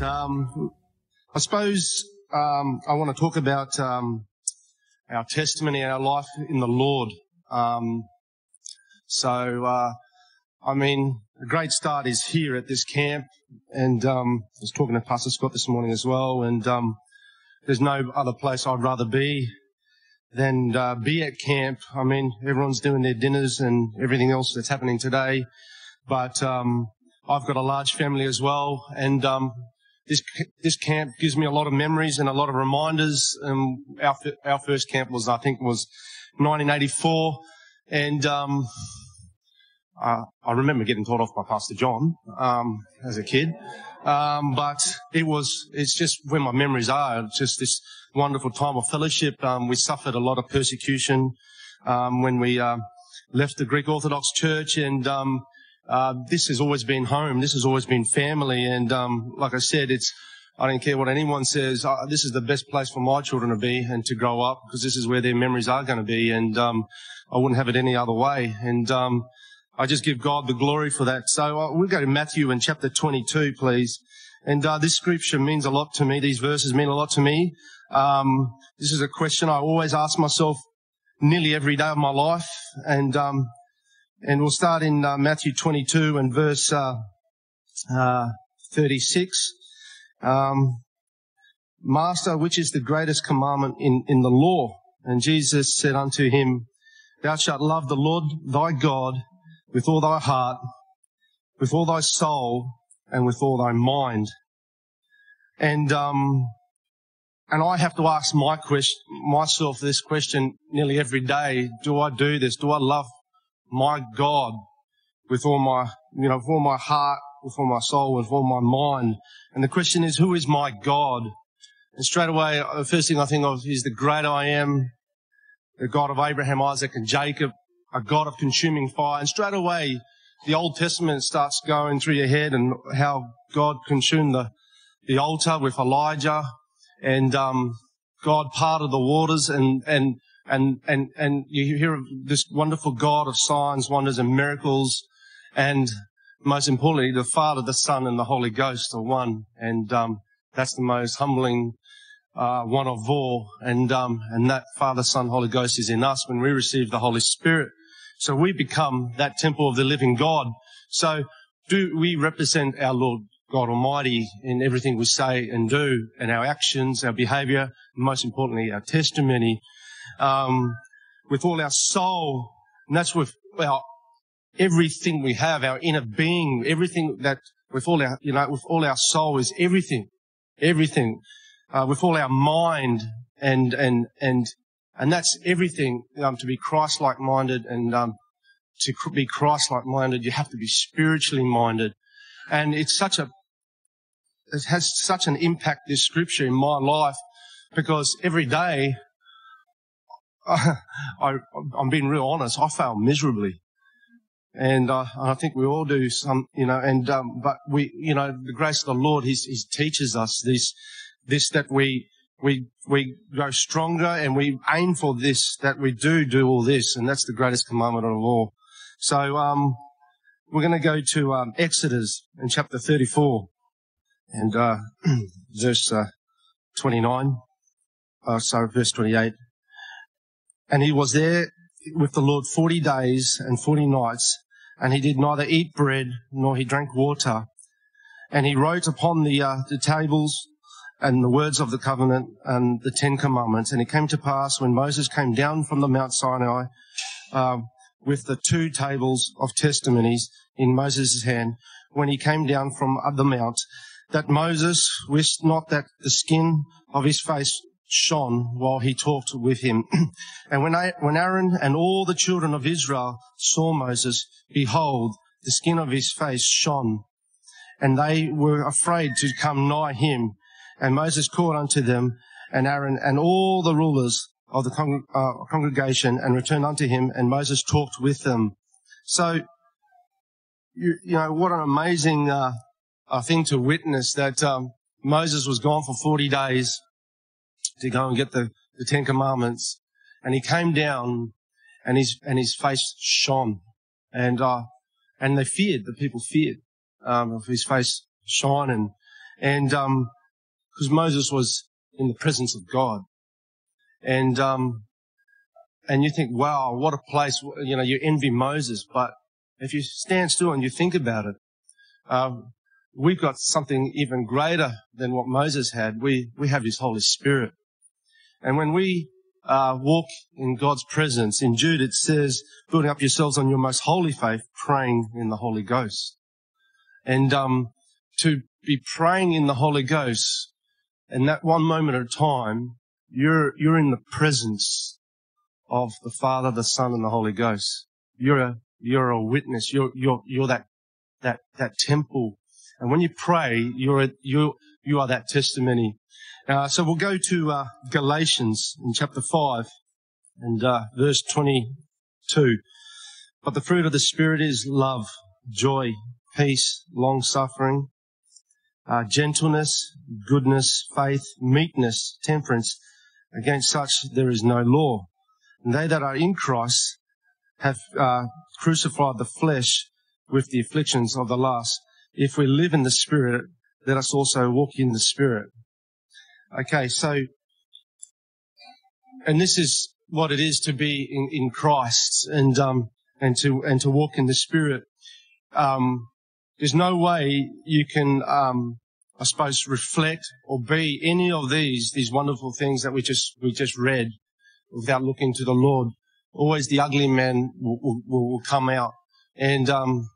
Um, I suppose um, I want to talk about um, our testimony, our life in the Lord. Um, so, uh, I mean, a great start is here at this camp, and um, I was talking to Pastor Scott this morning as well, and um, there's no other place I'd rather be than uh, be at camp. I mean, everyone's doing their dinners and everything else that's happening today, but I've got a large family as well, and um, this this camp gives me a lot of memories and a lot of reminders. Um, our our first camp was, I think, was 1984, and um, uh, I remember getting taught off by Pastor John um, as a kid. Um, but it was, it's just where my memories are. It's Just this wonderful time of fellowship. Um, we suffered a lot of persecution um, when we uh, left the Greek Orthodox Church, and um, uh, this has always been home. This has always been family. And um, like I said, it's I don't care what anyone says. Uh, this is the best place for my children to be and to grow up because this is where their memories are going to be. And um, I wouldn't have it any other way. And um, I just give God the glory for that. So uh, we'll go to Matthew in chapter 22, please. And uh, this scripture means a lot to me. These verses mean a lot to me. Um, this is a question I always ask myself nearly every day of my life. And um, and we'll start in uh, Matthew 22 and verse uh, uh, 36. Um, Master, which is the greatest commandment in, in the law? And Jesus said unto him, Thou shalt love the Lord thy God with all thy heart, with all thy soul, and with all thy mind. And um, and I have to ask my question, myself this question nearly every day: Do I do this? Do I love my God with all my, you know, with all my heart, with all my soul, with all my mind. And the question is, who is my God? And straight away, the first thing I think of is the great I am, the God of Abraham, Isaac, and Jacob, a God of consuming fire. And straight away, the Old Testament starts going through your head and how God consumed the, the altar with Elijah and, um, God parted the waters and, and and, and, and you hear of this wonderful God of signs, wonders, and miracles. And most importantly, the Father, the Son, and the Holy Ghost are one. And, um, that's the most humbling, uh, one of all. And, um, and that Father, Son, Holy Ghost is in us when we receive the Holy Spirit. So we become that temple of the living God. So do we represent our Lord God Almighty in everything we say and do and our actions, our behavior, and most importantly, our testimony um, with all our soul, and that's with our everything we have, our inner being, everything that with all our, you know, with all our soul is everything, everything, uh, with all our mind and, and, and, and that's everything, um, to be Christ-like minded and, um, to be Christ-like minded, you have to be spiritually minded. And it's such a, it has such an impact, this scripture in my life, because every day I, I'm being real honest. I fail miserably. And uh, I think we all do some, you know. And um, but we, you know, the grace of the Lord, He, he teaches us this, this that we we we grow stronger and we aim for this. That we do do all this, and that's the greatest commandment of all. So um, we're going to go to um, Exodus in chapter 34 and uh, verse uh, 29. Uh, sorry, verse 28. And he was there with the Lord 40 days and 40 nights, and he did neither eat bread nor he drank water. And he wrote upon the, uh, the tables and the words of the covenant and the Ten Commandments. And it came to pass when Moses came down from the Mount Sinai uh, with the two tables of testimonies in Moses' hand, when he came down from the mount, that Moses wist not that the skin of his face shone while he talked with him. and when, I, when Aaron and all the children of Israel saw Moses, behold, the skin of his face shone, and they were afraid to come nigh him. And Moses called unto them, and Aaron and all the rulers of the con- uh, congregation, and returned unto him, and Moses talked with them. So, you, you know, what an amazing uh, thing to witness that um, Moses was gone for 40 days to go and get the, the Ten Commandments. And he came down and his, and his face shone. And, uh, and they feared, the people feared, um, of his face shine. And, And, um, cause Moses was in the presence of God. And, um, and you think, wow, what a place, you know, you envy Moses, but if you stand still and you think about it, uh, we've got something even greater than what Moses had. We, we have his Holy Spirit. And when we uh, walk in God's presence, in Jude it says, building up yourselves on your most holy faith, praying in the Holy Ghost. And um, to be praying in the Holy Ghost, in that one moment at a time, you're you're in the presence of the Father, the Son, and the Holy Ghost. You're a you're a witness. You're you're you're that that that temple. And when you pray, you're a, you you are that testimony. Uh, so we'll go to uh, Galatians in chapter five and uh, verse twenty-two. But the fruit of the Spirit is love, joy, peace, long suffering, uh, gentleness, goodness, faith, meekness, temperance. Against such there is no law. And they that are in Christ have uh, crucified the flesh with the afflictions of the last. If we live in the Spirit, let us also walk in the Spirit. Okay, so, and this is what it is to be in, in Christ and, um, and to, and to walk in the Spirit. Um, there's no way you can, um, I suppose, reflect or be any of these, these wonderful things that we just, we just read without looking to the Lord. Always the ugly man will, will, will come out. And, um,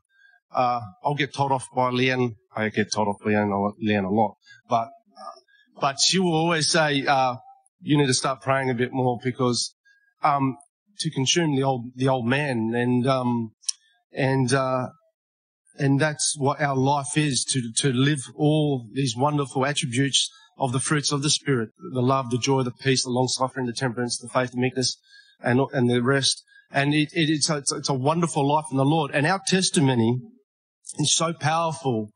uh, I'll get told off by Leanne. I get told off Leanne, Leanne a lot, but, uh, but she will always say, uh, you need to start praying a bit more because, um, to consume the old, the old man and, um, and, uh, and that's what our life is to, to live all these wonderful attributes of the fruits of the Spirit, the love, the joy, the peace, the long suffering, the temperance, the faith, the meekness, and, and the rest. And it, it, it's, a, it's a wonderful life in the Lord. And our testimony is so powerful.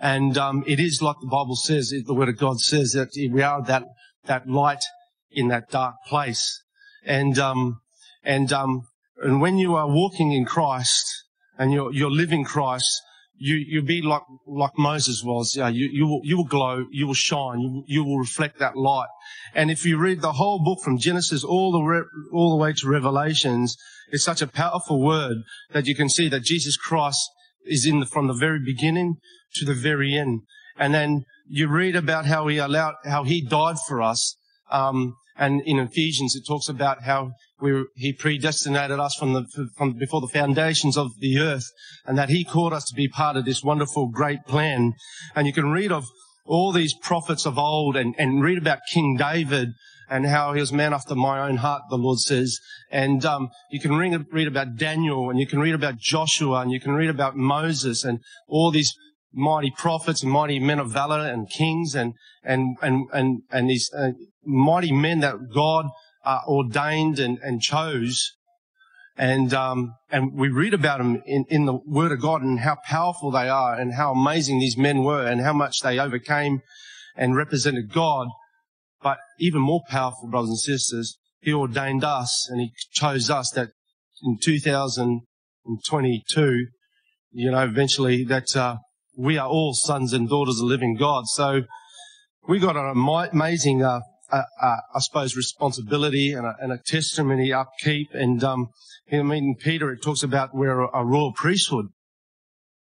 And, um, it is like the Bible says, the Word of God says that we are that, that light in that dark place. And, um, and, um, and when you are walking in Christ and you're, you're living Christ, you, you'll be like, like Moses was. You, you will, you will glow, you will shine, you, you will reflect that light. And if you read the whole book from Genesis all the, re, all the way to Revelations, it's such a powerful word that you can see that Jesus Christ is in the, from the very beginning to the very end. And then you read about how he allowed, how he died for us. Um, and in Ephesians, it talks about how we, he predestinated us from the, from before the foundations of the earth and that he called us to be part of this wonderful, great plan. And you can read of all these prophets of old and, and read about King David and how he was man after my own heart, the Lord says. And um, you can read, read about Daniel and you can read about Joshua and you can read about Moses and all these mighty prophets and mighty men of valor and kings and and and and, and these uh, mighty men that God uh, ordained and, and chose. And, um, and we read about them in, in the Word of God and how powerful they are and how amazing these men were and how much they overcame and represented God. But even more powerful, brothers and sisters, He ordained us and He chose us that in 2022, you know, eventually that, uh, we are all sons and daughters of living God. So we got an amazing, uh, a, a, I suppose, responsibility and a, and a testimony upkeep. And, um, I mean, Peter, it talks about we're a, a royal priesthood.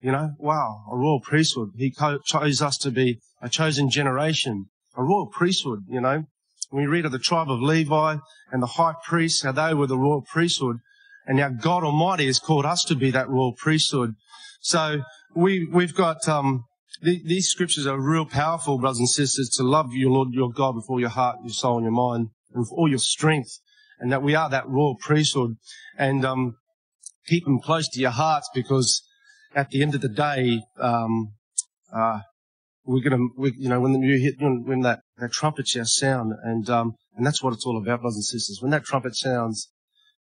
You know, wow, a royal priesthood. He co- chose us to be a chosen generation, a royal priesthood, you know. We read of the tribe of Levi and the high priests, how they were the royal priesthood, and now God Almighty has called us to be that royal priesthood. So we, we've got, um, these scriptures are real powerful, brothers and sisters, to love your Lord your God with all your heart, your soul, and your mind, and with all your strength, and that we are that royal priesthood. And um, keep them close to your hearts because at the end of the day, um, uh, we're gonna, we, you know, when you hit, when that, that trumpet shall sound, and um, and that's what it's all about, brothers and sisters. When that trumpet sounds,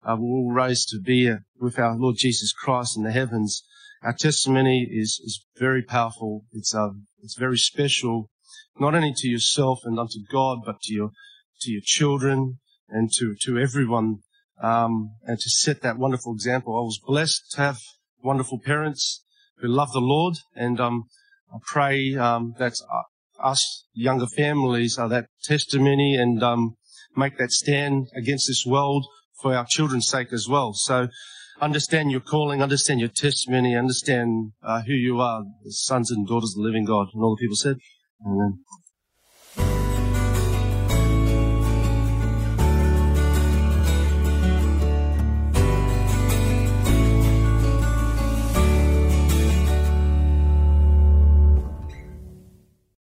uh, we'll raise to be with our Lord Jesus Christ in the heavens. Our testimony is, is very powerful. It's, uh, it's very special, not only to yourself and unto God, but to your, to your children and to, to everyone, um, and to set that wonderful example. I was blessed to have wonderful parents who love the Lord and, um, I pray, um, that us younger families are that testimony and um, make that stand against this world for our children's sake as well. So understand your calling, understand your testimony, understand uh, who you are, the sons and daughters of the living God. And all the people said, Amen.